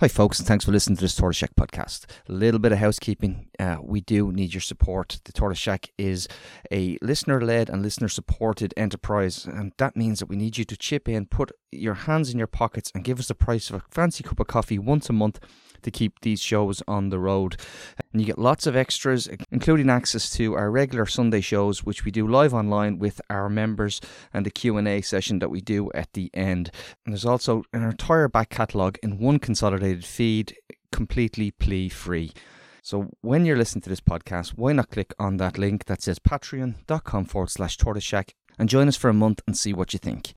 Hi, folks, and thanks for listening to this Tortoise Shack podcast. A little bit of housekeeping. Uh, we do need your support. The Tortoise Shack is a listener led and listener supported enterprise, and that means that we need you to chip in, put your hands in your pockets, and give us the price of a fancy cup of coffee once a month to keep these shows on the road. And you get lots of extras, including access to our regular Sunday shows, which we do live online with our members, and the Q&A session that we do at the end. And there's also an entire back catalogue in one consolidated feed, completely plea free. So when you're listening to this podcast, why not click on that link that says patreon.com forward slash tortoise shack and join us for a month and see what you think.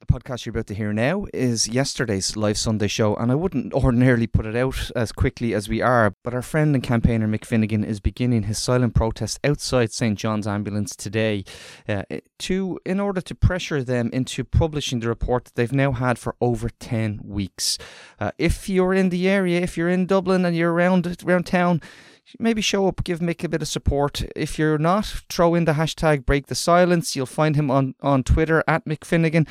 The podcast you're about to hear now is yesterday's live Sunday show, and I wouldn't ordinarily put it out as quickly as we are, but our friend and campaigner Mick Finnegan is beginning his silent protest outside St John's Ambulance today, uh, to in order to pressure them into publishing the report that they've now had for over ten weeks. Uh, if you're in the area, if you're in Dublin and you're around around town maybe show up, give Mick a bit of support. If you're not, throw in the hashtag break the silence. You'll find him on, on Twitter at Mick Finnegan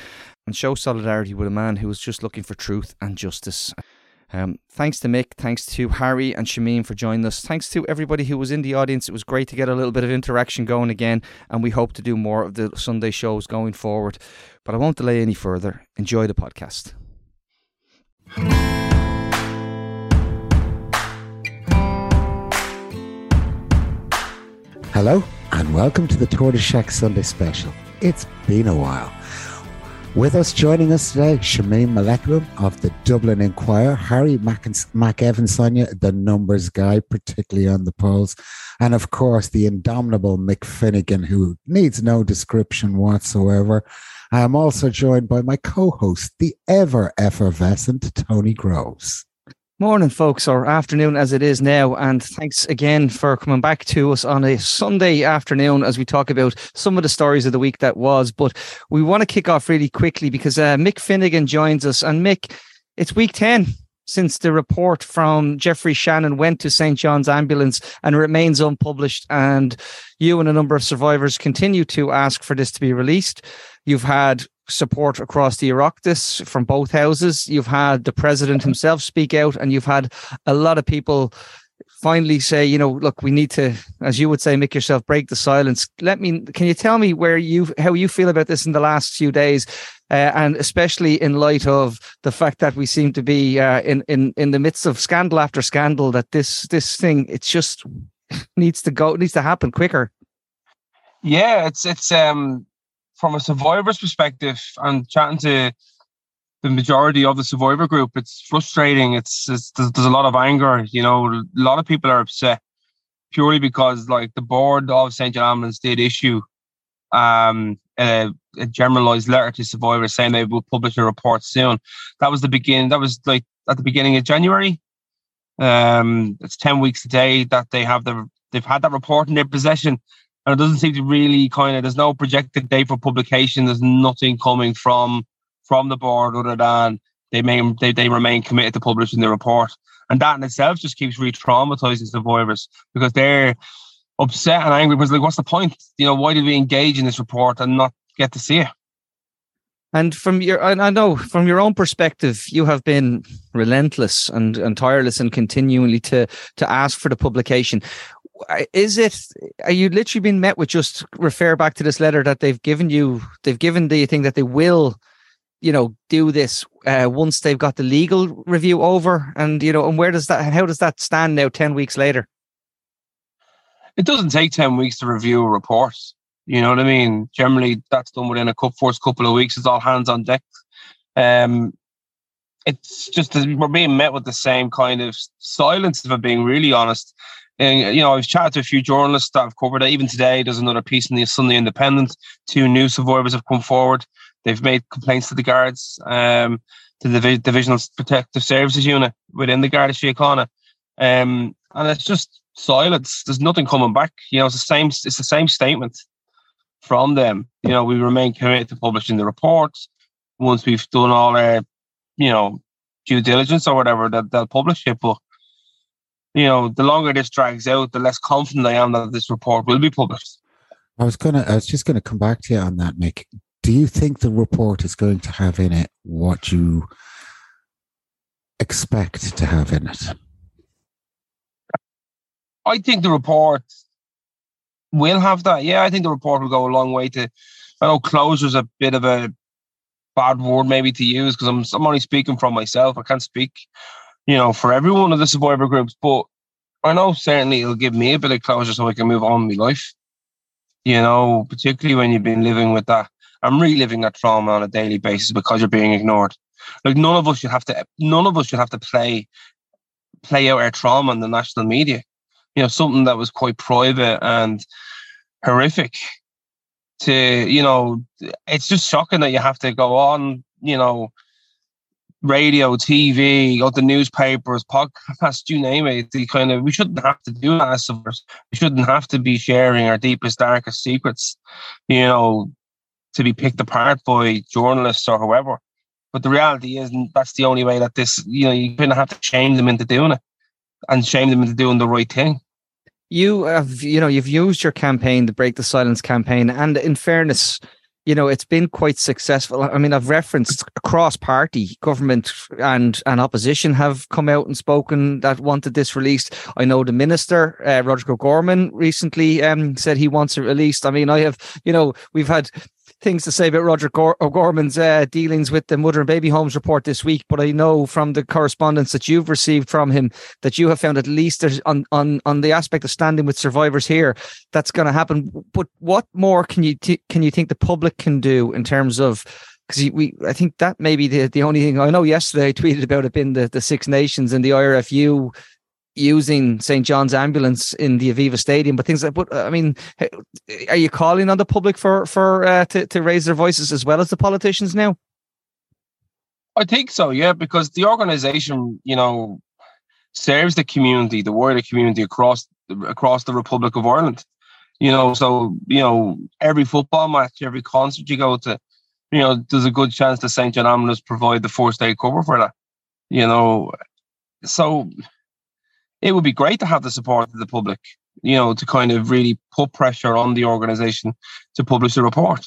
and show solidarity with a man who was just looking for truth and justice. Um, thanks to Mick, thanks to Harry and Shamim for joining us. Thanks to everybody who was in the audience. It was great to get a little bit of interaction going again, and we hope to do more of the Sunday shows going forward. But I won't delay any further. Enjoy the podcast. Hello, and welcome to the Tortoise Shack Sunday Special. It's been a while. With us joining us today, Shamim Malekmian of the Dublin Inquirer, Harry McEvansoneya, the numbers guy, particularly on the polls, and of course the indomitable Mick Finnegan, who needs no description whatsoever. I am also joined by my co-host, the ever effervescent Tony Groves. Morning, folks, or afternoon as it is now. And thanks again for coming back to us on a Sunday afternoon as we talk about some of the stories of the week that was. But we want to kick off really quickly because uh, Mick Finnegan joins us. And Mick, it's week 10 since the report from Geoffrey Shannon went to St. John's Ambulance and remains unpublished. And you and a number of survivors continue to ask for this to be released. You've had support across the Oireachtas from both houses. You've had the president himself speak out, and you've had a lot of people finally say, you know, look, we need to, as you would say, make yourself break the silence. Let me, can you tell me where you, how you feel about this in the last few days, uh, and especially in light of the fact that we seem to be uh, in in in the midst of scandal after scandal, that this this thing it's just needs to go, needs to happen quicker. Yeah, it's it's um from a survivor's perspective and chatting to the majority of the survivor group, it's frustrating. It's, it's there's, there's, a lot of anger. You know, a lot of people are upset purely because like the board of St. John Ambulance did issue um, a, a, generalized letter to survivors saying they will publish a report soon. That was the begin. That was like at the beginning of January. Um, it's ten weeks today that they have the they've had that report in their possession and it doesn't seem to really kind of there's no projected date for publication. There's nothing coming from from the board other than they may they, they remain committed to publishing the report. And that in itself just keeps re-traumatizing survivors because they're upset and angry because like what's the point? You know, why did we engage in this report and not get to see it? And from your, I know from your own perspective, you have been relentless and, and tireless and continually to to ask for the publication is it are you literally being met with just refer back to this letter that they've given you they've given the thing that they will you know do this uh, once they've got the legal review over? And you know and where does that how does that stand now 10 weeks later? It doesn't take 10 weeks to review a report. You know what i mean? Generally that's done within a first couple of weeks. It's all hands on deck. Um it's just we're being met with the same kind of silence if i'm being really honest and, you know, I've chatted to a few journalists that have covered it. Even today, there's another piece in the Sunday Independent. Two new survivors have come forward. They've made complaints to the guards, um, to the Divisional Protective Services Unit within the Garda Síochána. Um, and it's just silence. There's nothing coming back. You know, it's the same. It's the same statement from them. You know, we remain committed to publishing the reports. Once we've done all our, you know, due diligence or whatever, that they'll publish it. But you know, the longer this drags out, the less confident I am that this report will be published. I was gonna, I was just gonna come back to you on that, Mick. Do you think the report is going to have in it what you expect to have in it? I think the report will have that. Yeah, I think the report will go a long way to. I know closure's a bit of a bad word maybe to use because I'm I'm only speaking from myself. I can't speak, you know, for every one of the survivor groups, but I know certainly it'll give me a bit of closure so I can move on with my life. You know, particularly when you've been living with that. I'm reliving that trauma on a daily basis because you're being ignored. Like none of us should have to none of us should have to play play out our trauma in the national media. You know, something that was quite private and horrific to, you know, it's just shocking that you have to go on, you know, radio, TV, or the newspapers, podcasts, you name it. The kind of we shouldn't have to do that We shouldn't have to be sharing our deepest, darkest secrets, you know, to be picked apart by journalists or whoever. But the reality is that's the only way that this, you know, you're going to have to shame them into doing it and shame them into doing the right thing. You have, you know, you've used your campaign, the Break the Silence campaign, and in fairness, you know, it's been quite successful. I mean, I've referenced across party, government and, and opposition have come out and spoken that wanted this released. I know the minister, uh, Roderic Gorman, recently um, said he wants it released. I mean, I have, you know, we've had things to say about Roderic O'Gorman's uh, dealings with the mother and baby homes report this week, but I know from the correspondence that you've received from him that you have found at least there's on on on the aspect of standing with survivors here that's going to happen. But what more can you t- can you think the public can do in terms of because we I think that may be the, the only thing I know yesterday I tweeted about it being the, the Six Nations and the IRFU using St. John's ambulance in the Aviva Stadium, but things like. But uh, I mean, are you calling on the public for for uh, to to raise their voices as well as the politicians now? I think so, yeah, because the organisation, you know, serves the community, the wider community across across the Republic of Ireland. You know, so you know, every football match, every concert you go to, you know, there's a good chance that St. John Ambulance provide the first aid cover for that. You know, so it would be great to have the support of the public, you know, to kind of really put pressure on the organization to publish the report.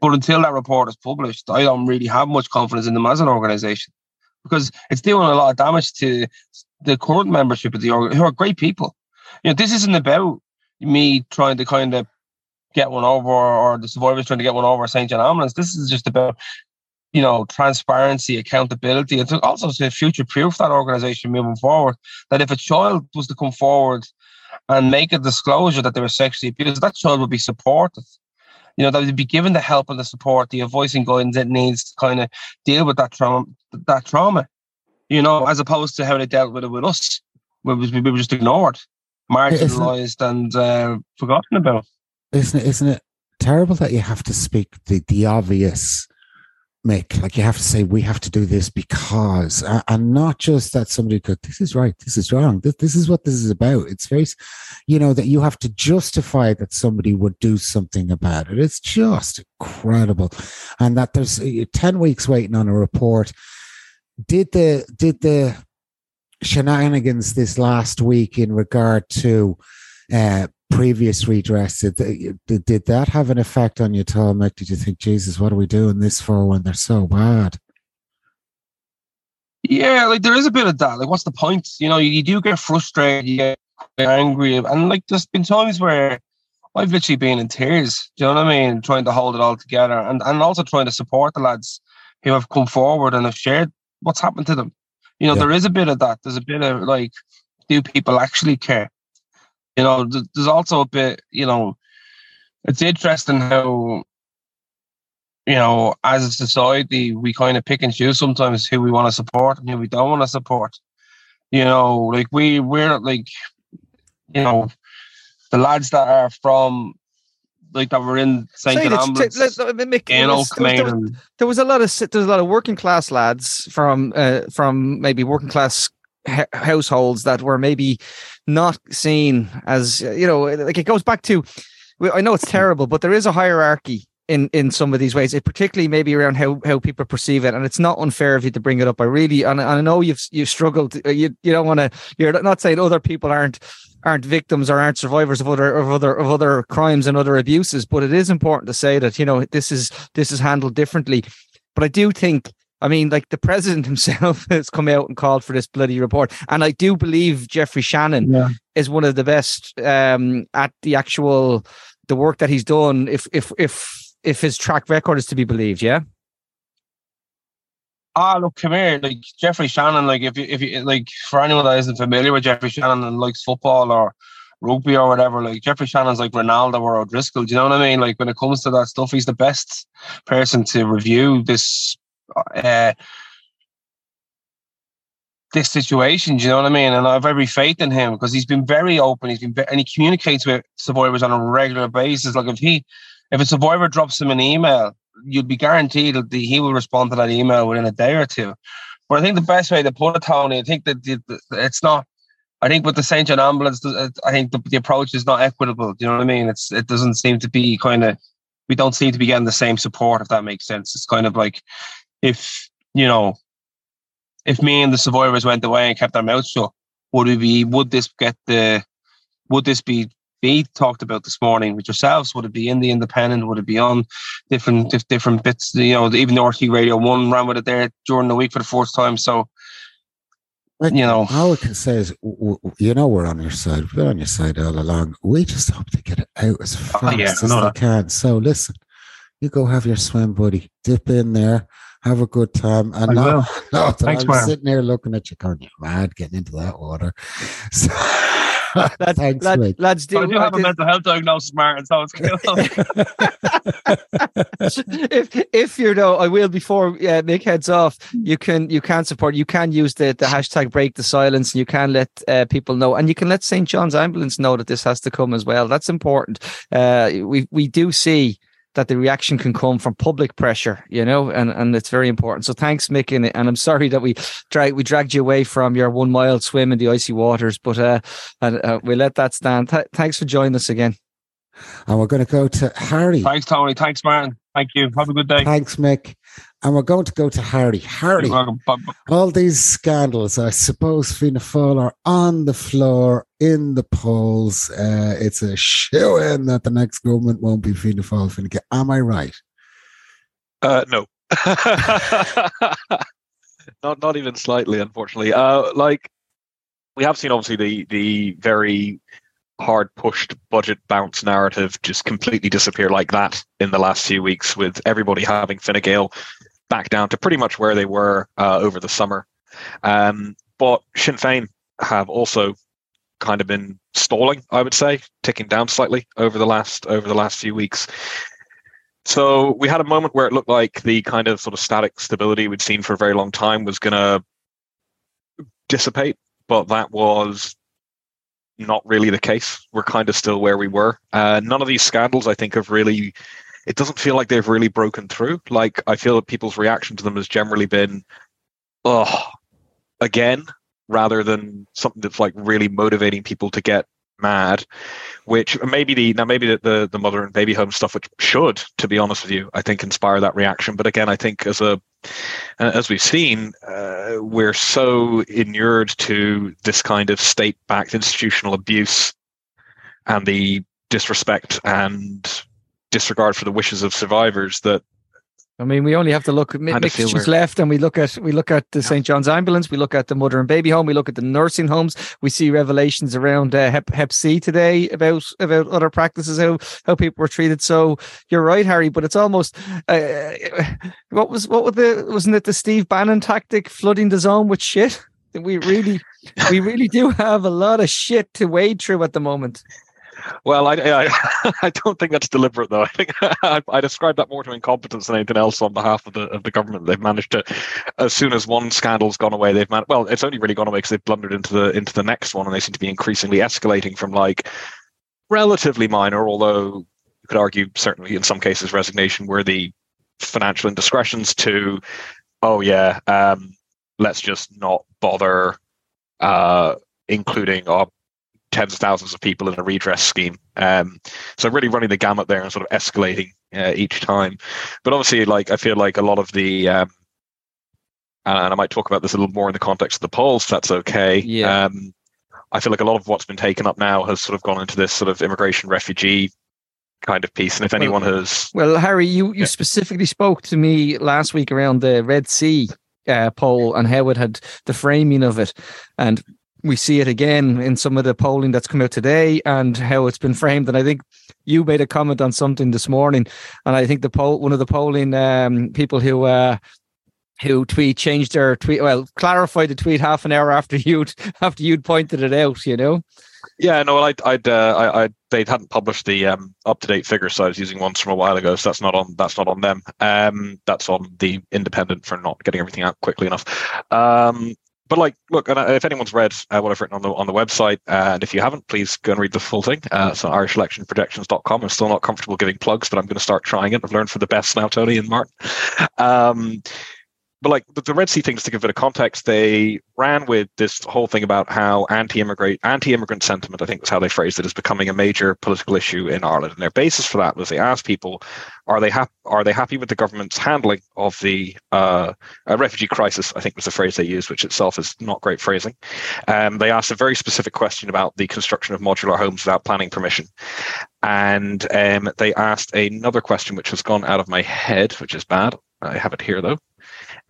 But until that report is published, I don't really have much confidence in them as an organization because it's doing a lot of damage to the current membership of the org, who are great people. You know, this isn't about me trying to kind of get one over or the survivors trying to get one over St. John Ambulance. This is just about you know, transparency, accountability, and to also to future proof that organization moving forward. That if a child was to come forward and make a disclosure that they were sexually abused, that child would be supported. You know, that would be given the help and the support, the advice and guidance it needs to kind of deal with that trauma. That trauma, you know, as opposed to how they dealt with it with us, where we were just ignored, marginalized, and uh, forgotten about. Isn't it? Isn't it terrible that you have to speak the the obvious? Mick, like you have to say, we have to do this because, and not just that somebody could, this is right, this is wrong, this, this is what this is about. It's very, you know, that you have to justify that somebody would do something about it. It's just incredible. And that there's uh, 10 weeks waiting on a report. Did the, did the shenanigans this last week in regard to, uh, previous redress did, did, did that have an effect on you Tom? Mick did you think Jesus what are we doing this for when they're so bad? Yeah like there is a bit of that. Like what's the point? You know you, you do get frustrated you get angry and like there's been times where I've literally been in tears do you know what I mean? Trying to hold it all together and, and also trying to support the lads who have come forward and have shared what's happened to them. You know yeah. there is a bit of that. There's a bit of like do people actually care you know, there's also a bit, you know, it's interesting how, you know, as a society, we kind of pick and choose sometimes who we want to support and who we don't want to support. You know, like we, we're like, you know, the lads that are from like that were in St. Albans, there, there was a lot of there was a lot of working class lads from uh, from maybe working class households that were maybe not seen as you know like it goes back to i know it's terrible but there is a hierarchy in in some of these ways it particularly maybe around how how people perceive it and it's not unfair of you to bring it up. I really and, i know you've you've struggled uh, you you don't want to you're not saying other people aren't aren't victims or aren't survivors of other of other of other crimes and other abuses but it is important to say that you know this is this is handled differently. But i do think I mean, like the president himself has come out and called for this bloody report, and I do believe Geoffrey Shannon Yeah. is one of the best um, at the actual the work that he's done. If if if if his track record is to be believed, yeah. Ah, look, come here. Like Geoffrey Shannon, like if you, if you, like for anyone that isn't familiar with Geoffrey Shannon and likes football or rugby or whatever, like Geoffrey Shannon's like Ronaldo or O'Driscoll. Do you know what I mean? Like when it comes to that stuff, he's the best person to review this, uh, this situation. Do you know what I mean? And I have every faith in him because he's been very open. He's been and he communicates with survivors on a regular basis. Like if he, if a survivor drops him an email you'd be guaranteed that he will respond to that email within a day or two. But I think the best way to put it, Tony, I think that it's not. I think with the St. John ambulance, I think the, the approach is not equitable. Do you know what I mean? It's it doesn't seem to be kind of. We don't seem to be getting the same support, if that makes sense. It's kind of like if you know, if me and the survivors went away and kept our mouths shut, would we be? Would this get the? Would this be be talked about this morning with yourselves? Would it be in the Independent? Would it be on different different bits? You know, even the RTÉ Radio One ran with it there during the week for the fourth time. So, Like, you know, all we can say is, you know, we're on your side. We've been on your side all along. We just hope to get it out as fast Oh, yeah, as that. can. So listen, you go have your swim, buddy. Dip in there, have a good time, and I not, will. not that Thanks, I'm man. sitting there looking at you, going, "You're mad getting into that water." So, Lads, thanks, lad- mate. lads, do, I do have a mental health diagnosis, Martin. So it's if if you know, I will before uh, Mick heads off. You can you can support. You can use the the hashtag break the silence, and you can let uh, people know, and you can let St John's Ambulance know that this has to come as well. That's important. Uh, we we do see that the reaction can come from public pressure, you know, and, and it's very important. So thanks, Mick, and, and I'm sorry that we drag we dragged you away from your one mile swim in the icy waters, but uh, and uh, we let that stand. Th- thanks for joining us again. And we're going to go to Harry. Thanks, Tony. Thanks, Martin. Thank you. Have a good day. Thanks, Mick. And we're going to go to Harry. Harry, You're welcome. Bye- bye. all these scandals, I suppose Fianna Fáil are on the floor in the polls. Uh, it's a show in that the next government won't be Fianna Fáil. Fianna Gael. Am I right? Uh, no. not not even slightly, unfortunately. Uh, like we have seen, obviously the the very hard pushed budget bounce narrative just completely disappear like that in the last few weeks, with everybody having Fine Gael back down to pretty much where they were uh, over the summer. Um, but Sinn Féin have also kind of been stalling, I would say, ticking down slightly over the last over the last few weeks. So we had a moment where it looked like the kind of sort of static stability we'd seen for a very long time was going to dissipate, but that was not really the case. We're kind of still where we were. Uh, none of these scandals, I think, have really. It doesn't feel like they've really broken through. Like I feel that people's reaction to them has generally been, "Oh, again," rather than something that's like really motivating people to get mad which maybe the now maybe the, the the mother and baby home stuff which should to be honest with you i think inspire that reaction but again i think as a as we've seen uh, we're so inured to this kind of state backed institutional abuse and the disrespect and disregard for the wishes of survivors that I mean, we only have to look. Mick Kind of Mick's just left, and we look at we look at the St John's ambulance, we look at the mother and baby home, we look at the nursing homes. We see revelations around uh, Hep Hep C today about about other practices, how how people were treated. So you're right, Harry, but it's almost uh, what was what was the wasn't it the Steve Bannon tactic, flooding the zone with shit? We really we really do have a lot of shit to wade through at the moment. Well, I, I, I don't think that's deliberate, though. I think I, I describe that more to incompetence than anything else on behalf of the of the government. They've managed to, as soon as one scandal's gone away, they've well, it's only really gone away because they've blundered into the into the next one, and they seem to be increasingly escalating from like relatively minor, although you could argue certainly in some cases resignation worthy financial indiscretions to, oh yeah, um, let's just not bother uh, including our tens of thousands of people in a redress scheme. Um, so really running the gamut there and sort of escalating uh, each time. But obviously, like I feel like a lot of the, um, and I might talk about this a little more in the context of the polls. If that's okay. Yeah. Um, I feel like a lot of what's been taken up now has sort of gone into this sort of immigration refugee kind of piece. And if anyone well, has, well, Harry, you you yeah. specifically spoke to me last week around the Red C uh, poll and how it had the framing of it, and we see it again in some of the polling that's come out today and how it's been framed. And I think you made a comment on something this morning, and I think the poll, one of the polling um, people who uh, who tweet changed their tweet, well, clarified the tweet half an hour after you'd after you'd pointed it out. You know. Yeah, no, I'd, I'd, uh, I, I, they hadn't published the um, up-to-date figures, so I was using ones from a while ago. So that's not on, that's not on them. Um, that's on the Independent for not getting everything out quickly enough. Um, but like, look, uh, if anyone's read uh, what I've written on the on the website, uh, and if you haven't, please go and read the full thing. Uh, it's on IrishElectionProjections.com. I'm still not comfortable giving plugs, but I'm going to start trying it. I've learned for the best now, Tony and Martin. Um, but like the, Red C things, to give it a context, they ran with this whole thing about how anti-immigrant anti-immigrant sentiment, I think was how they phrased it, is becoming a major political issue in Ireland. And their basis for that was they asked people, are they happy? Are they happy with the government's handling of the uh, refugee crisis? I think was the phrase they used, which itself is not great phrasing. Um, they asked a very specific question about the construction of modular homes without planning permission, and um, they asked another question which has gone out of my head, which is bad. I have it here though.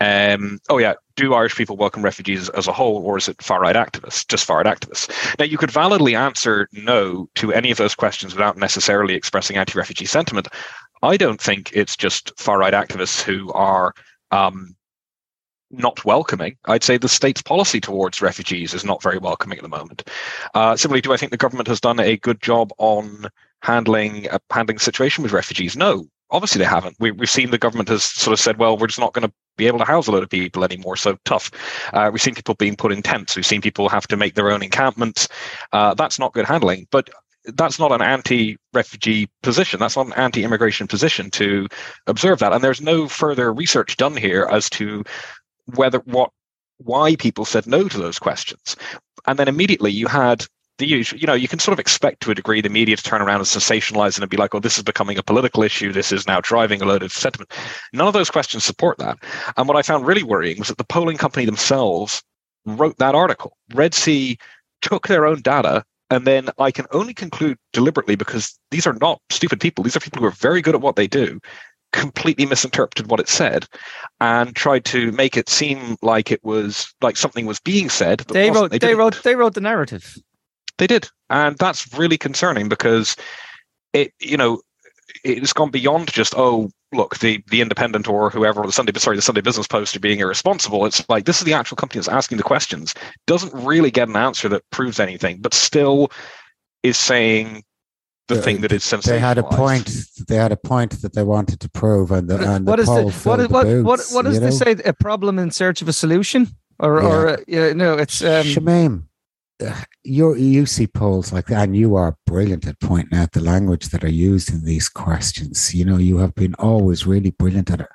Um, oh yeah, do Irish people welcome refugees as a whole, or is it far right activists, just far right activists? Now you could validly answer no to any of those questions without necessarily expressing anti-refugee sentiment. I don't think it's just far right activists who are um, not welcoming. I'd say the state's policy towards refugees is not very welcoming at the moment. Uh, similarly, do I think the government has done a good job on handling uh, handling the situation with refugees? No, obviously they haven't. We, have seen the government has sort of said, well, we're just not going to be able to house a lot of people anymore. So tough. Uh, we've seen people being put in tents. We've seen people have to make their own encampments. Uh, that's not good handling. But that's not an anti-refugee position. That's not an anti-immigration position to observe that. And there's no further research done here as to whether what why people said no to those questions. And then immediately you had the usual, you know, you can sort of expect to a degree the media to turn around and sensationalize and be like, oh, this is becoming a political issue. This is now driving a load of sentiment. None of those questions support that. And what I found really worrying was that the polling company themselves wrote that article. Red C took their own data. And then I can only conclude deliberately because these are not stupid people. These are people who are very good at what they do completely misinterpreted what it said and tried to make it seem like it was like something was being said. they wrote. They, they wrote. They wrote the narrative. They did, and that's really concerning because it, you know, it's gone beyond just oh look the the independent or whoever or the Sunday sorry the Sunday Business Post are being irresponsible. It's like this is the actual company that's asking the questions, doesn't really get an answer that proves anything, but still is saying the thing that is sensitive. They had a point. They had a point that they wanted to prove, and the, and what the is the, what, is, what, boots, what, what does they say? A problem in search of a solution, or yeah. or uh, yeah, no, it's um, Shamim you you see polls like that, and you are brilliant at pointing out the language that are used in these questions. You know, you have been always really brilliant at it.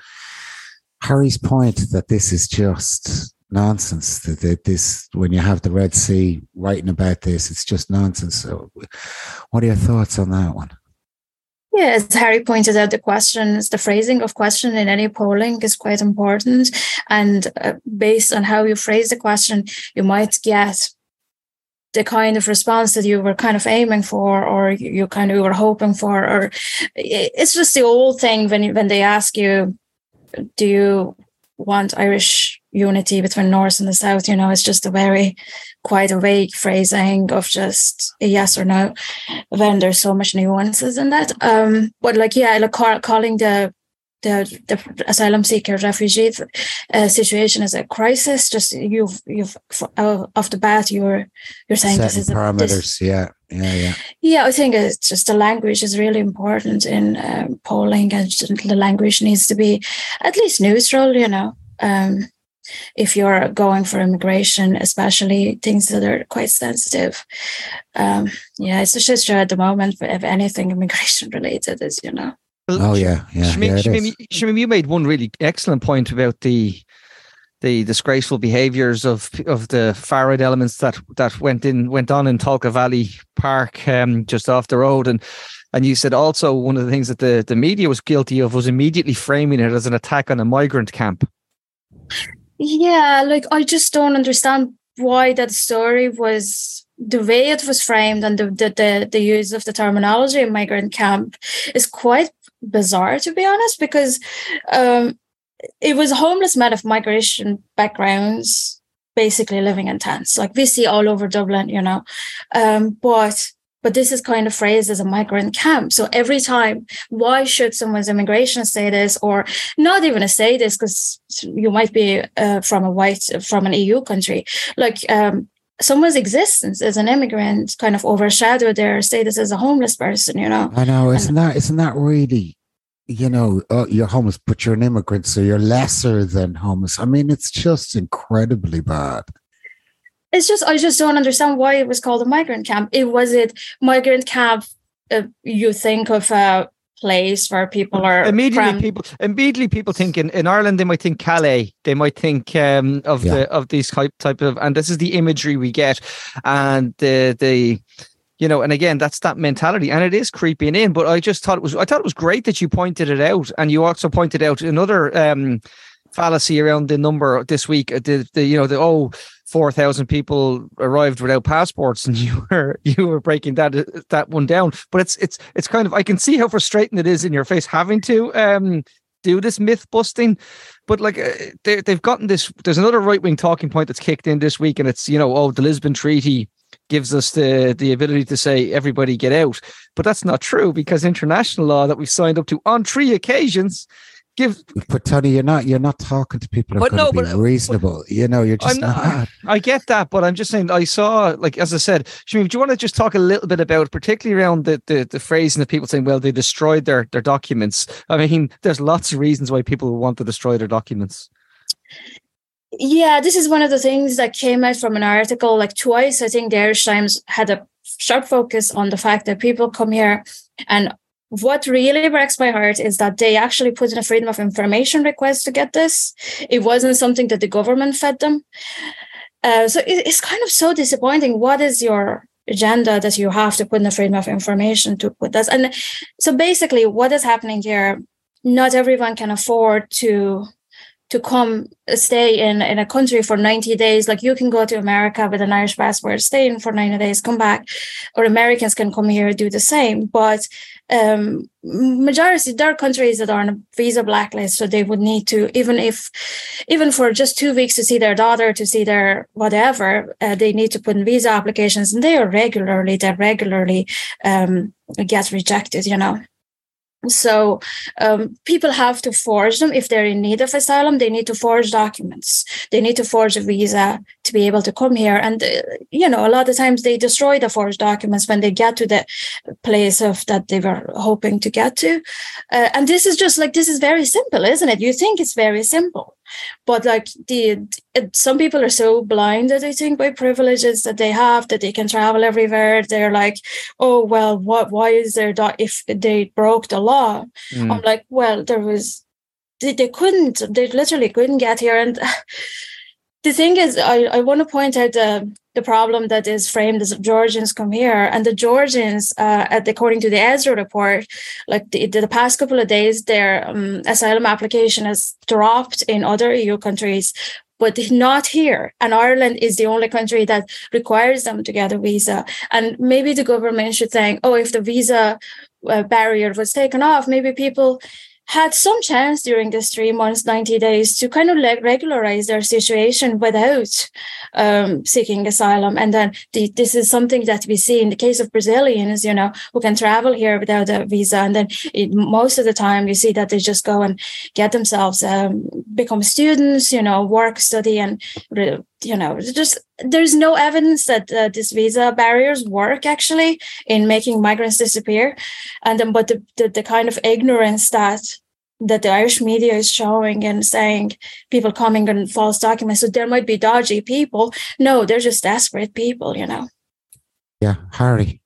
Harry's point that this is just nonsense. That, this, when you have the Red C writing about this, it's just nonsense. So, what are your thoughts on that one? Yeah, as Harry pointed out, the questions, the phrasing of question in any polling is quite important. And uh, based on how you phrase the question, you might get the kind of response that you were kind of aiming for or you kind of were hoping for or it's just the old thing when when they ask you do you want irish unity between north and the south? You know it's just a very quite a vague phrasing of just a yes or no when there's so much nuances in that. Um but like yeah like calling the the, the asylum seeker refugee uh, situation is a crisis. Just you've you've uh, off the bat you're you're saying Setting this is parameters. A, this, yeah, yeah, yeah. Yeah, I think it's just the language is really important in um, polling, and the language needs to be at least neutral. You know. Um, if you're going for immigration, especially things that are quite sensitive. Um, yeah, it's just at the moment, if anything immigration related is, you know. Well, oh yeah, yeah. Shamim, yeah Shamim, you made one really excellent point about the the disgraceful behaviours of of the far right elements that that went in went on in Tolka Valley Park, um, just off the road, and and you said also one of the things that the the media was guilty of was immediately framing it as an attack on a migrant camp. Yeah, like I just don't understand why that story was the way it was framed and the, the, the, the use of the terminology migrant camp is quite bizarre, to be honest, because um, it was homeless men of migration backgrounds basically living in tents. Like we see all over Dublin, you know. Um, but but this is kind of phrased as a migrant camp. So every time, why should someone's immigration status or not even a status, because you might be uh, from a white, from an EU country, like um, someone's existence as an immigrant kind of overshadow their status as a homeless person, you know? I know, isn't that, isn't that really you know, oh, you're homeless, but you're an immigrant, so you're lesser than homeless. I mean, it's just incredibly bad it's just I just don't understand why it was called a migrant camp. It was it migrant camp. Uh, you think of a place where people are immediately crammed. people immediately people think in, in Ireland they might think Calais they might think um, of yeah. the of these type type of and this is the imagery we get and the the you know and again that's that mentality and it is creeping in but I just thought it was I thought it was great that you pointed it out and you also pointed out another um fallacy around the number this week the, the you know the oh four thousand people arrived without passports, and you were you were breaking that that one down. But it's it's it's kind of I can see how frustrating it is in your face having to um do this myth busting. But like uh, they they've gotten this. There's another right wing talking point that's kicked in this week, and it's you know oh the Lisbon Treaty gives us the the ability to say everybody get out, but that's not true because international law that we've signed up to on three occasions give but Tony, you're not you're not talking to people that are no, be uh, reasonable. But, you know, you're just not, not. I get that, but I'm just saying I saw like as I said, Shmi, do you want to just talk a little bit about particularly around the the, the phrase and the people saying, well, they destroyed their their documents. I mean, there's lots of reasons why people want to destroy their documents. Yeah, this is one of the things that came out from an article like twice. I think the Irish Times had a sharp focus on the fact that people come here and what really breaks my heart is that they actually put in a freedom of information request to get this. It wasn't something that the government fed them. Uh, so it, it's kind of so disappointing. What is your agenda that you have to put in the freedom of information to put this? And so basically, what is happening here? Not everyone can afford to to come stay in in a country for 90 days. Like you can go to america with an irish passport stay in for 90 days come back or americans can come here do the same. But um majority there are countries that are on a visa blacklist so they would need to even if even for just two weeks to see their daughter to see their whatever uh, they need to put in visa applications and they are regularly they regularly um get rejected you know so um, people have to forge them if they're in need of asylum. They need to forge documents. They need to forge a visa to be able to come here. And uh, you know, a lot of times they destroy the forged documents when they get to the place of that they were hoping to get to. Uh, and this is just like this is very simple, isn't it? You think it's very simple, but like the it, some people are so blinded i think by privileges that they have that they can travel everywhere. They're like oh well what why is there that if they broke the law? Mm. i'm like well there was they, they couldn't they literally couldn't get here. And the thing is i, I want to point out the the problem that is framed as Georgians come here. And the Georgians, uh, at, according to the ESRI report, like the, the past couple of days, their um, asylum application has dropped in other EU countries but not here. And Ireland is the only country that requires them to get a visa. And maybe the government should think, oh, if the visa uh, barrier was taken off, maybe people had some chance during this three months, 90 days to kind of like regularize their situation without um, seeking asylum. And then the, this is something that we see in the case of Brazilians, you know, who can travel here without a visa. And then it, most of the time you see that they just go and get themselves, um, become students, you know, work, study, and, you know, just there's no evidence that uh, these visa barriers work actually in making migrants disappear. And then but the, the, the kind of ignorance that that the irish media is showing and saying people coming on false documents so there might be dodgy people. No they're just desperate people you know. Yeah harry.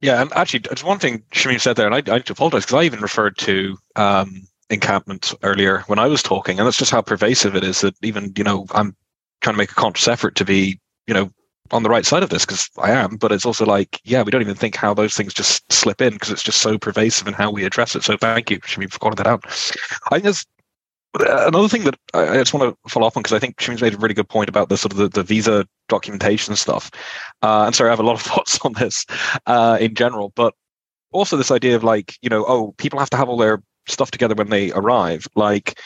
Yeah and actually there's one thing Shamim said there and i, I apologize because i even referred to um encampment earlier when I was talking, and that's just how pervasive it is that even you know I'm trying to make a conscious effort to be, you know, on the right side of this because I am, but it's also like, yeah, we don't even think how those things just slip in because it's just so pervasive in how we address it. So thank you, Shami, for calling that out. I there's uh, another thing that I just want to follow up on because I think Shimeen's made a really good point about the sort of the, the visa documentation stuff. Uh, and sorry, I have a lot of thoughts on this uh, in general, but also this idea of like, you know, oh, people have to have all their stuff together when they arrive. Like,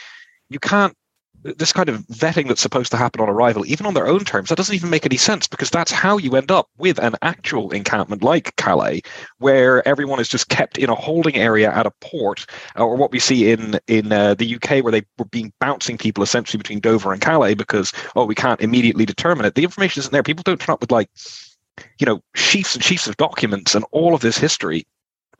you can't this kind of vetting that's supposed to happen on arrival, even on their own terms, that doesn't even make any sense because that's how you end up with an actual encampment like Calais, where everyone is just kept in a holding area at a port, uh, or what we see in in uh, the UK, where they were being bouncing people essentially between Dover and Calais because oh we can't immediately determine it. The information isn't there. People don't turn up with like you know sheafs and sheafs of documents and all of this history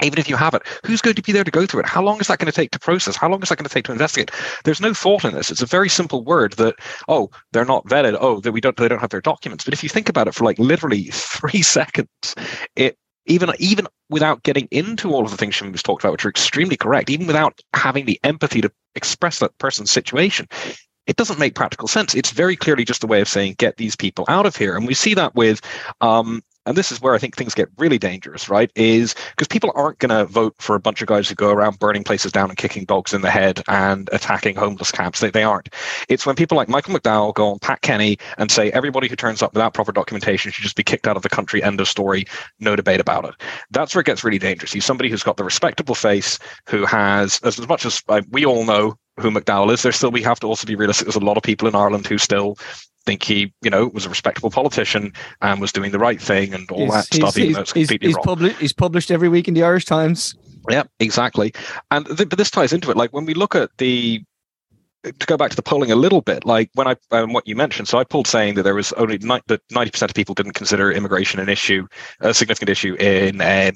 even if you have it, who's going to be there to go through it? How long is that going to take to process? How long is that going to take to investigate? There's no thought in this. It's a very simple word that, oh, they're not vetted. Oh, that we don't, they don't have their documents. But if you think about it for like literally three seconds, it even even without getting into all of the things she was talked about, which are extremely correct, even without having the empathy to express that person's situation, it doesn't make practical sense. It's very clearly just a way of saying get these people out of here, and we see that with um, and this is where I think things get really dangerous, right? Is because people aren't going to vote for a bunch of guys who go around burning places down and kicking dogs in the head and attacking homeless camps. They, they aren't. It's when people like Michael McDowell go on Pat Kenny and say everybody who turns up without proper documentation should just be kicked out of the country. End of story. No debate about it. That's where it gets really dangerous. He's somebody who's got the respectable face, who has, as, much as uh, we all know who McDowell is, there's still we have to also be realistic. There's a lot of people in Ireland who still think he, you know, was a respectable politician and was doing the right thing and all he's, that stuff. He's, he's, completely he's, publi- he's published every week in the Irish Times. Yeah, exactly. And th- but this ties into it. Like when we look at the to go back to the polling a little bit, like when I um, what you mentioned, so I pulled saying that there was only ni- that ninety percent of people didn't consider immigration an issue, a significant issue in um,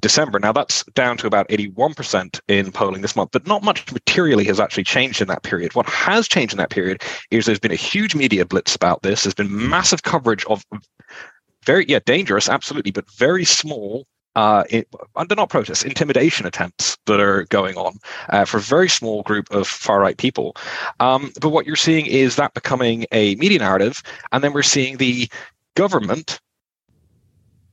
December. Now that's down to about 81% in polling this month, but not much materially has actually changed in that period. What has changed in that period is there's been a huge media blitz about this. There's been massive coverage of very, yeah, dangerous, absolutely, but very small uh, under not protests, intimidation attempts that are going on uh, for a very small group of far right people. Um, but what you're seeing is that becoming a media narrative, and then we're seeing the government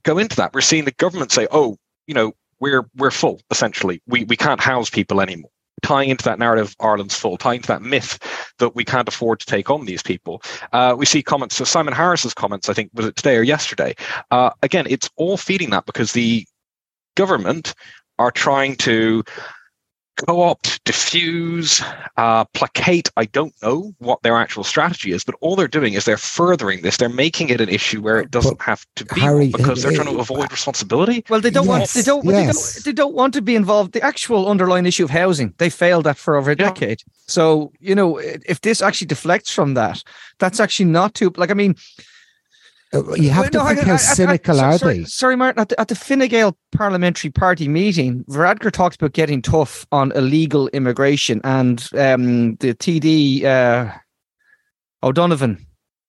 go into that. We're seeing the government say, "Oh, you know, we're we're full. Essentially, we we can't house people anymore." Tying into that narrative, Ireland's full. Tying to that myth that we can't afford to take on these people. Uh, we see comments. So Simon Harris's comments, I think, was it today or yesterday? Uh, again, it's all feeding that because the government are trying to co-opt, diffuse, uh, placate. I don't know what their actual strategy is, but all they're doing is they're furthering this. They're making it an issue where it doesn't but have to be Harry, because they're trying to avoid responsibility. Well, they don't yes, want. They don't, yes. they don't. They don't want to be involved. The actual underlying issue of housing, they failed at for over a yeah. decade. So you know, if this actually deflects from that, that's actually not too. Like I mean uh, you have to think how cynical are sorry, they? Sorry, Martin. At the, at the Fine Gael Parliamentary Party meeting, Varadkar talks about getting tough on illegal immigration, and um, the TD uh, O'Donovan,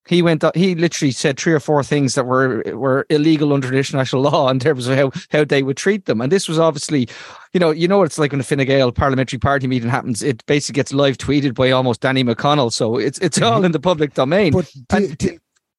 he went. He literally said three or four things that were were illegal under international law in terms of how how they would treat them. And this was obviously, you know, you know what it's like when a Fine Gael Parliamentary Party meeting happens. It basically gets live tweeted by almost Danny McConnell, so it's it's all in the public domain. But do, do,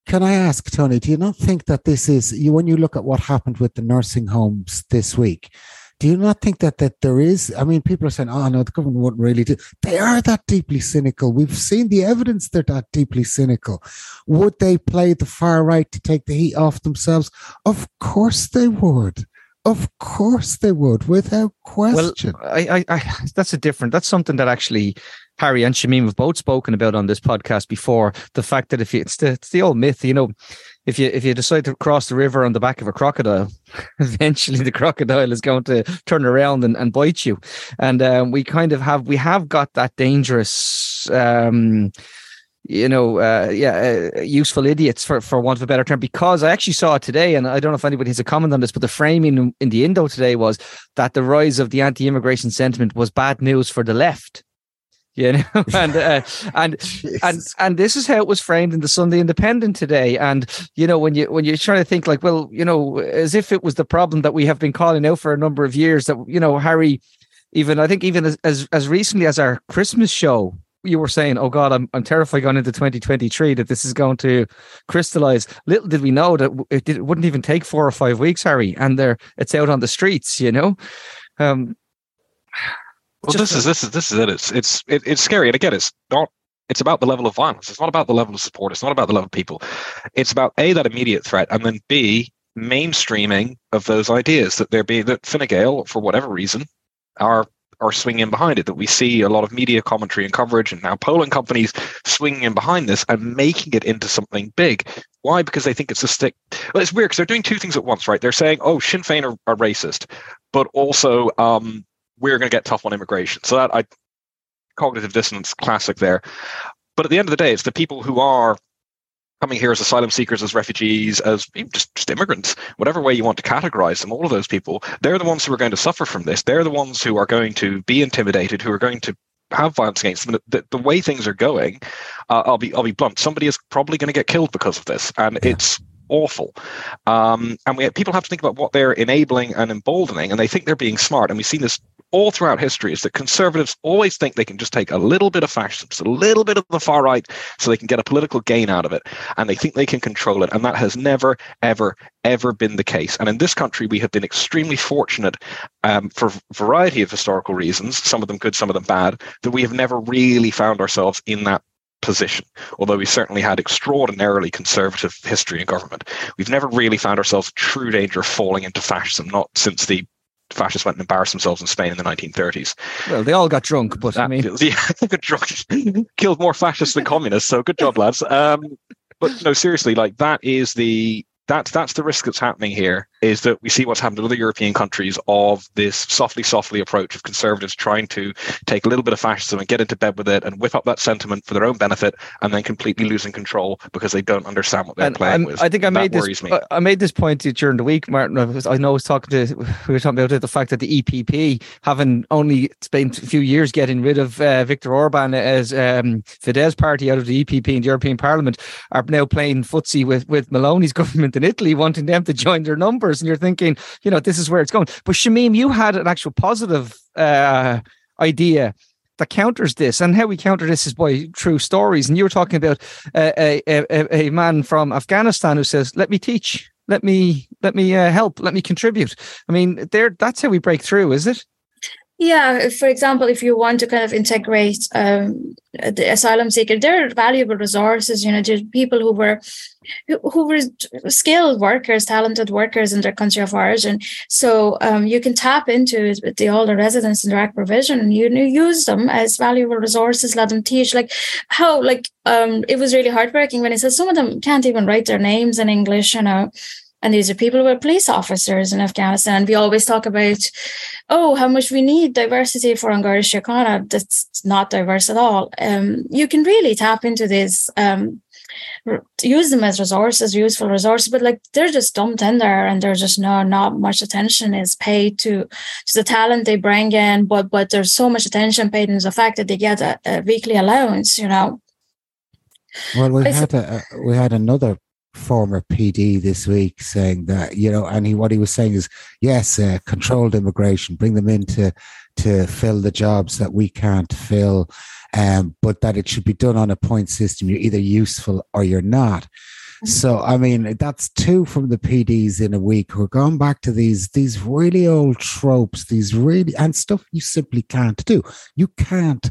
can I ask, Tony, do you not think that this is, you, when you look at what happened with the nursing homes this week, do you not think that that there is? I mean, people are saying, "Oh no, the government wouldn't really do." They are that deeply cynical. We've seen the evidence they're that deeply cynical. Would they play the far right to take the heat off themselves? Of course they would. Of course they would, without question. Well, I, I, I, that's a different. That's something that actually Harry and Shamim have both spoken about on this podcast before. The fact that if you, it's the, it's the old myth, you know, if you if you decide to cross the river on the back of a crocodile, eventually the crocodile is going to turn around and, and bite you. And um, we kind of have we have got that dangerous. Um, you know, uh, yeah, uh, useful idiots for, for want of a better term, because I actually saw it today, and I don't know if anybody has a comment on this, but the framing in, in the Indo today was that the rise of the anti-immigration sentiment was bad news for the left you know and uh, and and and this is how it was framed in the Sunday Independent today and you know when you when you're trying to think like well you know as if it was the problem that we have been calling out for a number of years that you know Harry even I think even as as, as recently as our Christmas show you were saying, "Oh God, I'm I'm terrified going into 2023 that this is going to crystallize." Little did we know that it, it wouldn't even take four or five weeks, Harry, and there it's out on the streets. You know, um, Well, this is this is this is it. It's it's it, it's scary, and again, it's not. It's about the level of violence. It's not about the level of support. It's not about the level of people. It's about a that immediate threat, and then b mainstreaming of those ideas that there be that Fine Gael, for whatever reason, are are swinging in behind it. That we see a lot of media commentary and coverage, and now polling companies swinging in behind this and making it into something big. Why? Because they think it's a stick. Well, it's weird because they're doing two things at once, right? They're saying, "Oh, Sinn Féin are, are racist," but also um, we're going to get tough on immigration. So that I cognitive dissonance classic there. But at the end of the day, it's the people who are coming here as asylum seekers, as refugees, as just, just immigrants, whatever way you want to categorize them, all of those people, they're the ones who are going to suffer from this. They're the ones who are going to be intimidated, who are going to have violence against them. The, the way things are going, uh, I'll be I'll be blunt. Somebody is probably going to get killed because of this, and yeah. it's awful. Um, and we people have to think about what they're enabling and emboldening, and they think they're being smart. And we've seen this all throughout history is that conservatives always think they can just take a little bit of fascism, a little bit of the far right, so they can get a political gain out of it. And they think they can control it. And that has never, ever, ever been the case. And in this country, we have been extremely fortunate um, for a variety of historical reasons, some of them good, some of them bad, that we have never really found ourselves in that position, although we certainly had extraordinarily conservative history in government. We've never really found ourselves true danger of falling into fascism, not since the fascists went and embarrassed themselves in Spain in the 1930s. Well, they all got drunk, but that, I mean, yeah, got drunk, killed more fascists than communists. So good job, lads. Um, but no, seriously, like that is the that's that's the risk that's happening here is that we see what's happened in other European countries of this softly, softly approach of conservatives trying to take a little bit of fascism and get into bed with it and whip up that sentiment for their own benefit and then completely losing control because they don't understand what they're and, playing with. I think I made this. Me. I made this point during the week, Martin. I, was, I know I was talking to we were talking about it, the fact that the EPP, having only spent a few years getting rid of uh, Viktor Orban as um, Fidesz party out of the EPP in the European Parliament, are now playing footsie with with Meloni's government in Italy, wanting them to join their numbers. And you're thinking, you know, this is where it's going. But Shamim, you had an actual positive uh, idea that counters this, and how we counter this is by true stories. And you were talking about uh, a, a, a man from Afghanistan who says, "Let me teach." Let me let me uh, help. Let me contribute. I mean, there. That's how we break through, is it? Yeah, for example, if you want to kind of integrate um, the asylum seeker, there are valuable resources. You know, there's people who were who were skilled workers, talented workers in their country of origin. So um, you can tap into it with the older residents in direct provision, and you, you use them as valuable resources. Let them teach. Like how, like um, it was really heartbreaking when he said some of them can't even write their names in English. You know and these are people who are police officers in Afghanistan. And We always talk about, oh, how much we need diversity for An Garda Síochána. That's not diverse at all. Um, you can really tap into this, um, use them as resources, useful resources, but like they're just dumped in there, and there's just no not much attention is paid to to the talent they bring in. But but there's so much attention paid in the fact that they get a, a weekly allowance. You know. Well, we had a, we had another former PD this week saying that you know, and he what he was saying is yes, uh, controlled immigration, bring them in to to fill the jobs that we can't fill, um, but that it should be done on a point system. You're either useful or you're not. Mm-hmm. So I mean, that's two from the PDs in a week. We're going back to these these really old tropes, these really and stuff you simply can't do. You can't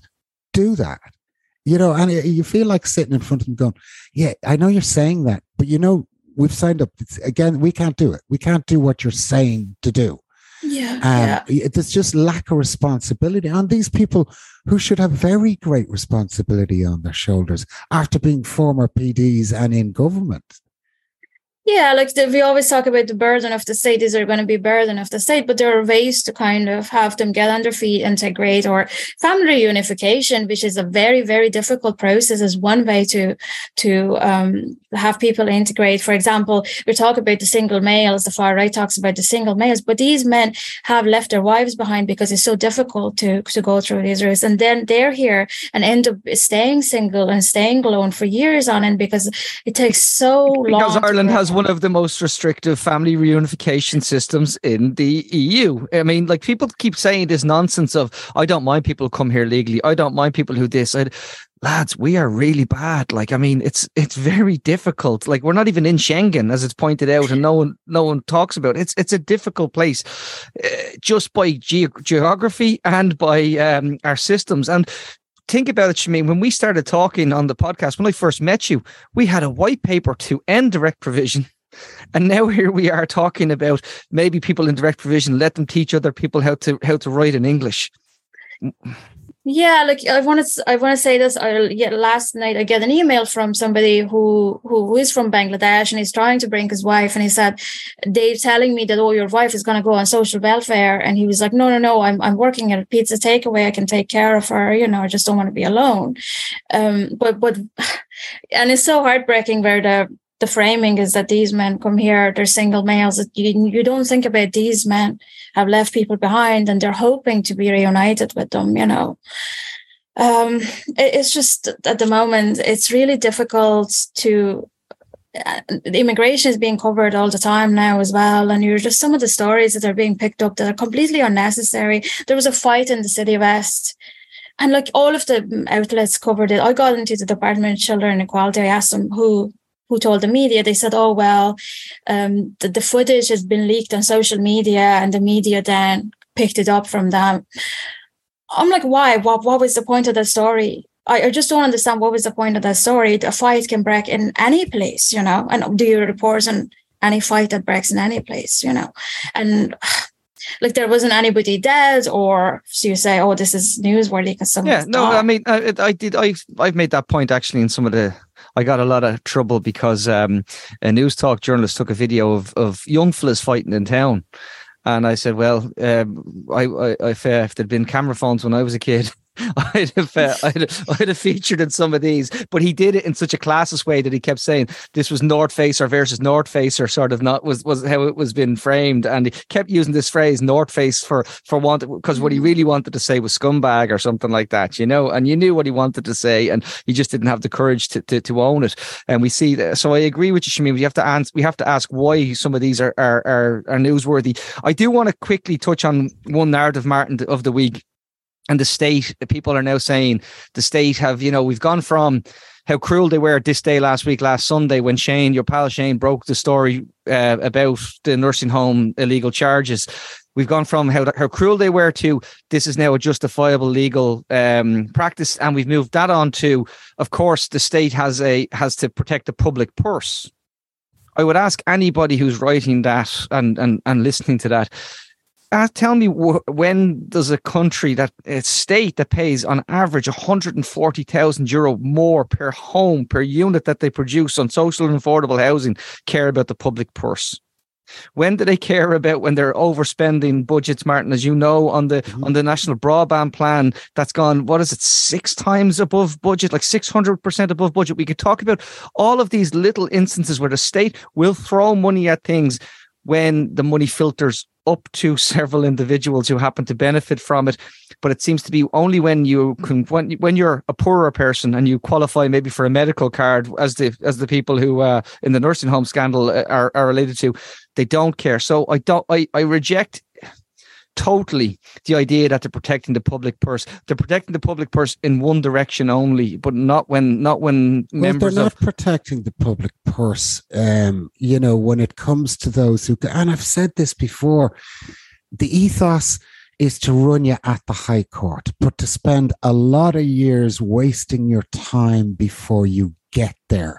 do that you know, and you feel like sitting in front of them going, yeah, I know you're saying that, but you know, we've signed up. It's, again, we can't do it. We can't do what you're saying to do. Yeah, um, yeah. There's just lack of responsibility on these people who should have very great responsibility on their shoulders after being former PDs and in government. Yeah, like the, we always talk about the burden of the state. These are going to be burden of the state, but there are ways to kind of have them get under feet, integrate, or family unification which is a very, very difficult process, is one way to to um, have people integrate. For example, we talk about the single males. The far right talks about the single males, but these men have left their wives behind because it's so difficult to to go through these routes, and then they're here and end up staying single and staying alone for years on end because it takes so long. Because Ireland has one of the most restrictive family reunification systems in the EU. I mean, like people keep saying this nonsense of, I don't mind people come here legally. I don't mind people who this. I, lads, we are really bad. Like, I mean, it's it's very difficult. Like, we're not even in Schengen, as it's pointed out, and no one no one talks about. It. It's it's a difficult place, uh, just by ge- geography and by um, our systems. And think about it, Shamim. When we started talking on the podcast, when I first met you, we had a white paper to end direct provision. And now here we are talking about maybe people in direct provision let them teach other people how to how to write in English yeah like i want to i want to say this I, yeah, last night i get an email from somebody who who is from bangladesh and he's trying to bring his wife and he said they're telling me that oh your wife is going to go on social welfare. And he was like no no no i'm, I'm working at a pizza takeaway. I can take care of her you know i just don't want to be alone. Um but but and it's so heartbreaking where the the framing is that these men come here, they're single males. You, you don't think about these men have left people behind and they're hoping to be reunited with them, you know. Um, it, it's just at the moment, it's really difficult to. Uh, immigration is being covered all the time now as well. And you're just some of the stories that are being picked up that are completely unnecessary. There was a fight in the City of West and like all of the outlets covered it. I got into the Department of Children and Equality. I asked them who who told the media, they said, oh, well, um, the, the footage has been leaked on social media and the media then picked it up from them. I'm like, why? What, what was the point of the story? I, I just don't understand what was the point of that story. A fight can break in any place, you know, and do you report on any fight that breaks in any place, you know? And like there wasn't anybody dead or so you say oh this is newsworthy because someone yeah no died. i mean I, I did i i've made that point actually in some of the I got a lot of trouble because um, a Newstalk journalist took a video of of young fellas fighting in town, and I said, "Well, um, I, I, if, uh, if there'd been camera phones when I was a kid, I'd have, uh, I'd, I'd, have featured in some of these, but he did it in such a classist way that he kept saying this was North Facer versus North Facer, sort of not was was how it was been framed, and he kept using this phrase North Face for for want because what he mm. really wanted to say was scumbag or something like that, you know, and you knew what he wanted to say, and he just didn't have the courage to to, to own it, and we see that. So I agree with you, Shamim. We have to answer, we have to ask why some of these are are are, are newsworthy. I do want to quickly touch on one narrative, Martin, of the week and the state people are now saying the state have you know we've gone from how cruel they were this day last week last sunday when shane your pal shane broke the story uh, about the nursing home illegal charges. We've gone from how, how cruel they were to this is now a justifiable legal um, practice. And we've moved that on to of course the state has a has to protect the public purse. I would ask anybody who's writing that and and, and listening to that uh, tell me wh- when does a country that a state that pays on average 140,000 euro more per home per unit that they produce on social and affordable housing care about the public purse? When do they care about when they're overspending budgets, Martin? As you know, on the mm-hmm. on the national broadband plan, that's gone. What is it? Six times above budget, like six hundred percent above budget. We could talk about all of these little instances where the state will throw money at things when the money filters up to several individuals who happen to benefit from it. But it seems to be only when you can when when you're a poorer person and you qualify maybe for a medical card, as the as the people who uh, in the nursing home scandal uh, are are related to, they don't care. So I don't I I reject totally the idea that they're protecting the public purse. They're protecting the public purse in one direction only, but not when not when well, members. They're not of, protecting the public purse. Um, you know, when it comes to those who, and I've said this before, the ethos is to run you at the High Court, but to spend a lot of years wasting your time before you get there,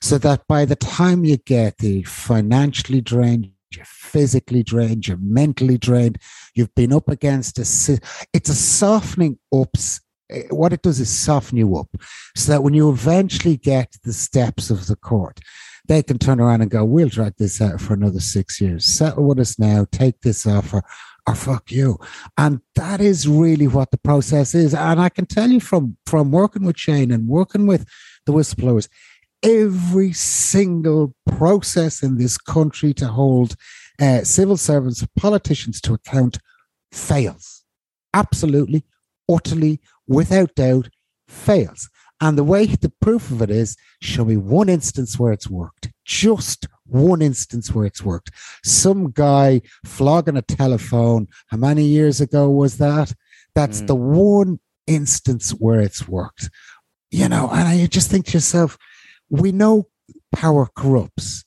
so that by the time you get the financially drained you're physically drained, you're mentally drained, you've been up against a, it's a softening ups. Eh, what it does is soften you up so that when you eventually get the steps of the court, they can turn around and go, we'll drag this out for another six years. Settle with us now, take this offer, or fuck you. And that is really what the process is. And I can tell you from, from working with Shane and working with the whistleblowers, every single process in this country to hold uh, civil servants, politicians to account fails. Absolutely, utterly, without doubt, fails. And the way the proof of it is show me one instance where it's worked. Just one instance where it's worked. Some guy flogging a telephone. How many years ago was that? That's mm. the one instance where it's worked. You know, and you just think to yourself, we know power corrupts,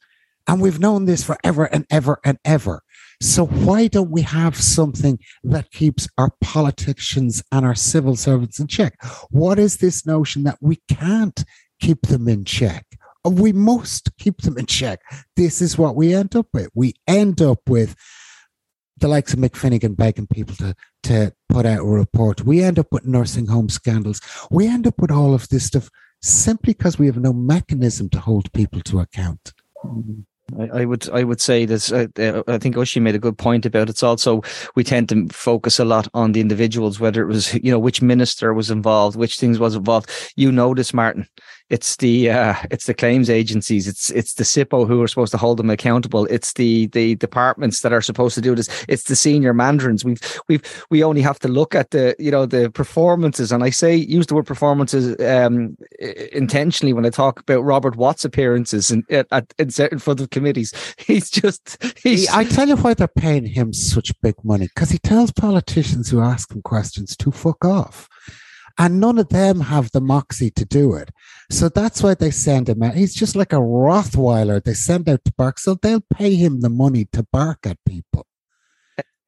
and we've known this forever and ever and ever. So why don't we have something that keeps our politicians and our civil servants in check? What is this notion that we can't keep them in check? We must keep them in check. This is what we end up with. We end up with the likes of Mick Finnegan begging people to, to put out a report. We end up with nursing home scandals. We end up with all of this stuff simply because we have no mechanism to hold people to account. I, I would I would say that uh, I think Oisin made a good point about it's also we tend to focus a lot on the individuals, whether it was you know which minister was involved, which things was involved. You know this, Martin. It's the uh, it's the claims agencies. It's it's the SIPO who are supposed to hold them accountable. It's the the departments that are supposed to do this. It's the senior mandarins. We've we've we only have to look at the you know the performances, and I say use the word performances um, intentionally when I talk about Robert Watt's appearances in at, in certain front of committees. He's just he's. I tell you why they're paying him such big money because he tells politicians who ask him questions to fuck off and none of them have the moxie to do it. So that's why they send him out. He's just like a Rottweiler. They send out to bark, so they'll pay him the money to bark at people.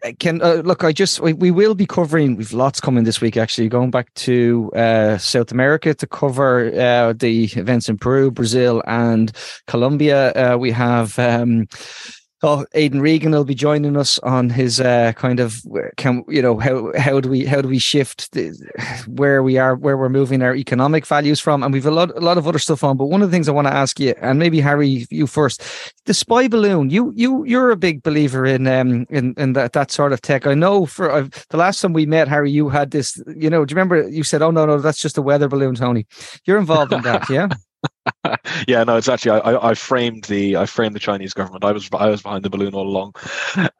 Uh, can uh, look, I just we, we, will be covering. We've lots coming this week. Actually, going back to uh, South America to cover uh, the events in Peru, Brazil, and Colombia. Uh, we have. Um, Oh, Aidan Regan will be joining us on his uh, kind of can you know how how do we how do we shift the, where we are where we're moving our economic values from, and we've a lot a lot of other stuff on. But one of the things I want to ask you, and maybe Harry, you first, the spy balloon. You you you're a big believer in um in in that that sort of tech. I know for uh, the last time we met, Harry, you had this. You know, do you remember you said, "Oh no no, that's just a weather balloon, Tony." You're involved in that, yeah. yeah, no, it's actually I, I framed the I framed the Chinese government. I was I was behind the balloon all along.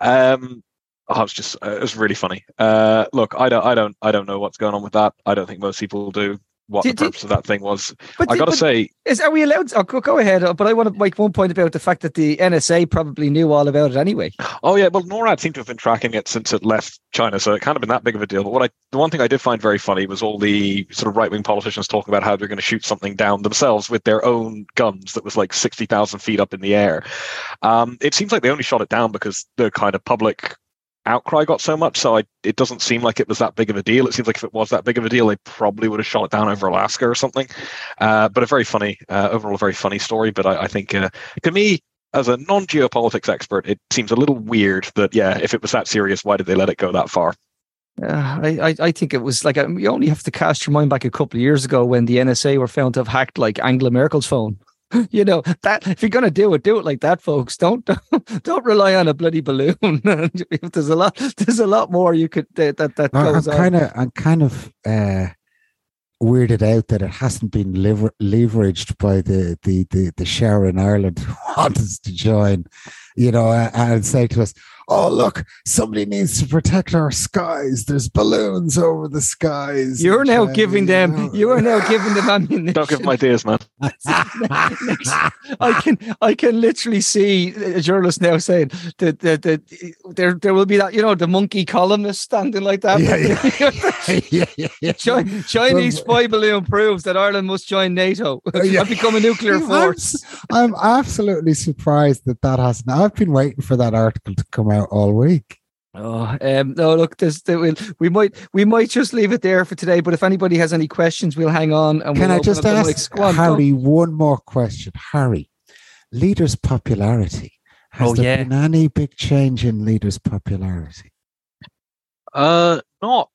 Um, oh, it was just it was really funny. Uh, look, I don't I don't I don't know what's going on with that. I don't think most people do what did, the purpose did, of that thing was. But I got to say, is are we allowed? To, oh, go ahead. Uh, but I want to make one point about the fact that the NSA probably knew all about it anyway. Oh yeah, well NORAD seemed to have been tracking it since it left China, so it kind of been that big of a deal. But what I, the one thing I did find very funny was all the sort of right wing politicians talking about how they're going to shoot something down themselves with their own guns that was like sixty thousand feet up in the air. Um, it seems like they only shot it down because the kind of public outcry got so much, so I, it doesn't seem like it was that big of a deal. It seems like if it was that big of a deal, they probably would have shot it down over Alaska or something. Uh, but a very funny, uh, overall, a very funny story. But I, I think uh, to me, as a non-geopolitics expert, it seems a little weird that yeah, if it was that serious, why did they let it go that far? Uh, I, I think it was like you only have to cast your mind back a couple of years ago when the NSA were found to have hacked like Angela Merkel's phone. you know that if you're going to do it, do it like that, folks. Don't don't, don't rely on a bloody balloon. If there's a lot, there's a lot more you could that that, that goes I'm kind of I'm kind of uh, weirded out that it hasn't been lever- leveraged by the the the the share in Ireland who wants us to join. You know, and say to us, oh look somebody needs to protect our skies. There's balloons over the skies. You're now giving them you are now giving them ammunition. Don't give them ideas man. I can i can literally see uh, a journalist now saying that, that, that uh, there there will be that you know the monkey columnist standing like that. Yeah, yeah. yeah, yeah, yeah. chinese spy balloon proves that ireland must join nato. Yeah. and become a nuclear force. I'm, I'm absolutely surprised that that hasn't i've been waiting for that article to come out out all week. Oh, um, no! Look, there's, there will, we might we might just leave it there for today. But if anybody has any questions, we'll hang on. And Can we'll I just ask Harry one more question? Harry, leaders' popularity. Has oh, there yeah. been any big change in leaders' popularity? Uh, not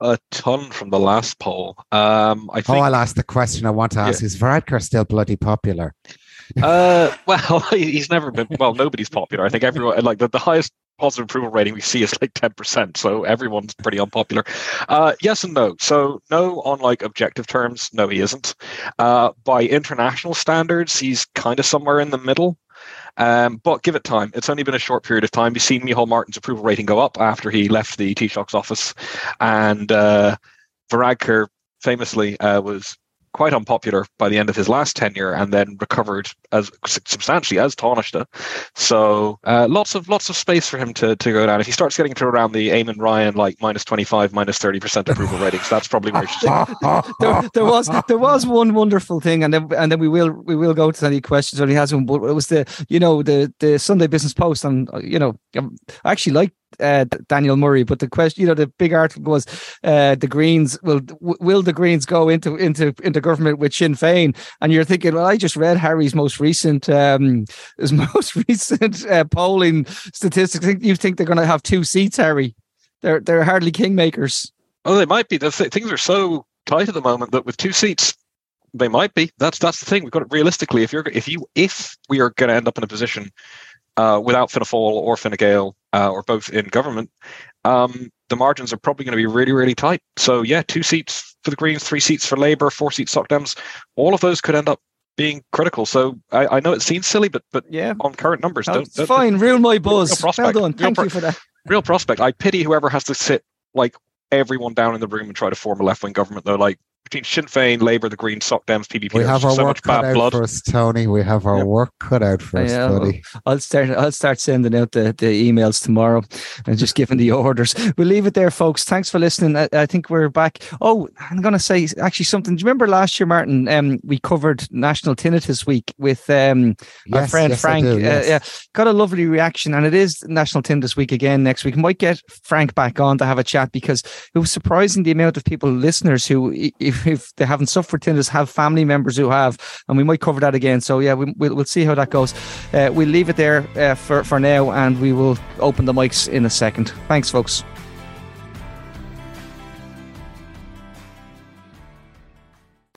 a ton from the last poll. Um, I think. Oh, I'll ask the question I want to ask: yeah. Is Varadkar still bloody popular? Uh, well, he's never been. Well, nobody's popular. I think everyone like the, the highest positive approval rating we see is like 10%. So everyone's pretty unpopular. Uh, yes and no. So, no on like objective terms. No, he isn't. Uh, by international standards, he's kind of somewhere in the middle. Um, but give it time. It's only been a short period of time. You've seen Micheál Martin's approval rating go up after he left the Taoiseach's office. And uh, Varadkar famously uh, was quite unpopular by the end of his last tenure, and then recovered as substantially as Taoiseach. So uh, lots of lots of space for him to, to go down. If he starts getting to around the Eamon Ryan like minus twenty five, minus thirty percent approval ratings, that's probably where there, there, was there was one wonderful thing, and then and then we will we will go to any questions when he has one. But it was the you know the the Sunday Business Post, and you know I actually like uh, Daniel Murray, but the question, you know, the big article was uh, the Greens will will the Greens go into into into government with Sinn Féin? And you're thinking, well, I just read Harry's most recent um, his most recent uh, polling statistics. You think they're going to have two seats, Harry? They're they're hardly kingmakers. Oh, they might be. The th- things are so tight at the moment that with two seats, they might be. That's that's the thing. We've got it realistically. If you're if you if we are going to end up in a position uh, without Fianna Fáil or Fine Gael uh, or both in government, um, the margins are probably going to be really, really tight. So yeah, two seats for the Greens, three seats for Labour, four seats Dems. All of those could end up being critical. So I, I know it seems silly, but but yeah, on current numbers, don't, don't, fine. Real my buzz. Well done. Thank pro- you for that. Real prospect. I pity whoever has to sit like everyone down in the room and try to form a left wing government. Though, like between Sinn Féin, Labour, the Greens, Soc Dems, PBP. We have our so work cut out blood. for us, Tony. We have our work cut out for us, yeah, buddy. I'll start. I'll start sending out the, the emails tomorrow and just giving the orders. We'll leave it there, folks. Thanks for listening. I, I think we're back. Oh, I'm going to say actually something. Do you remember last year, Martin? Um, we covered National Tinnitus Week with um yes, our friend yes, Frank. Do, yes. uh, yeah, got a lovely reaction, and it is National Tinnitus Week again next week. Might get Frank back on to have a chat because it was surprising the amount of people, listeners, who if, they haven't suffered tinnitus have family members who have, and we might cover that again. So yeah, we, will we'll see how that goes. Uh, we'll leave it there uh, for for now, and we will open the mics in a second. Thanks, folks.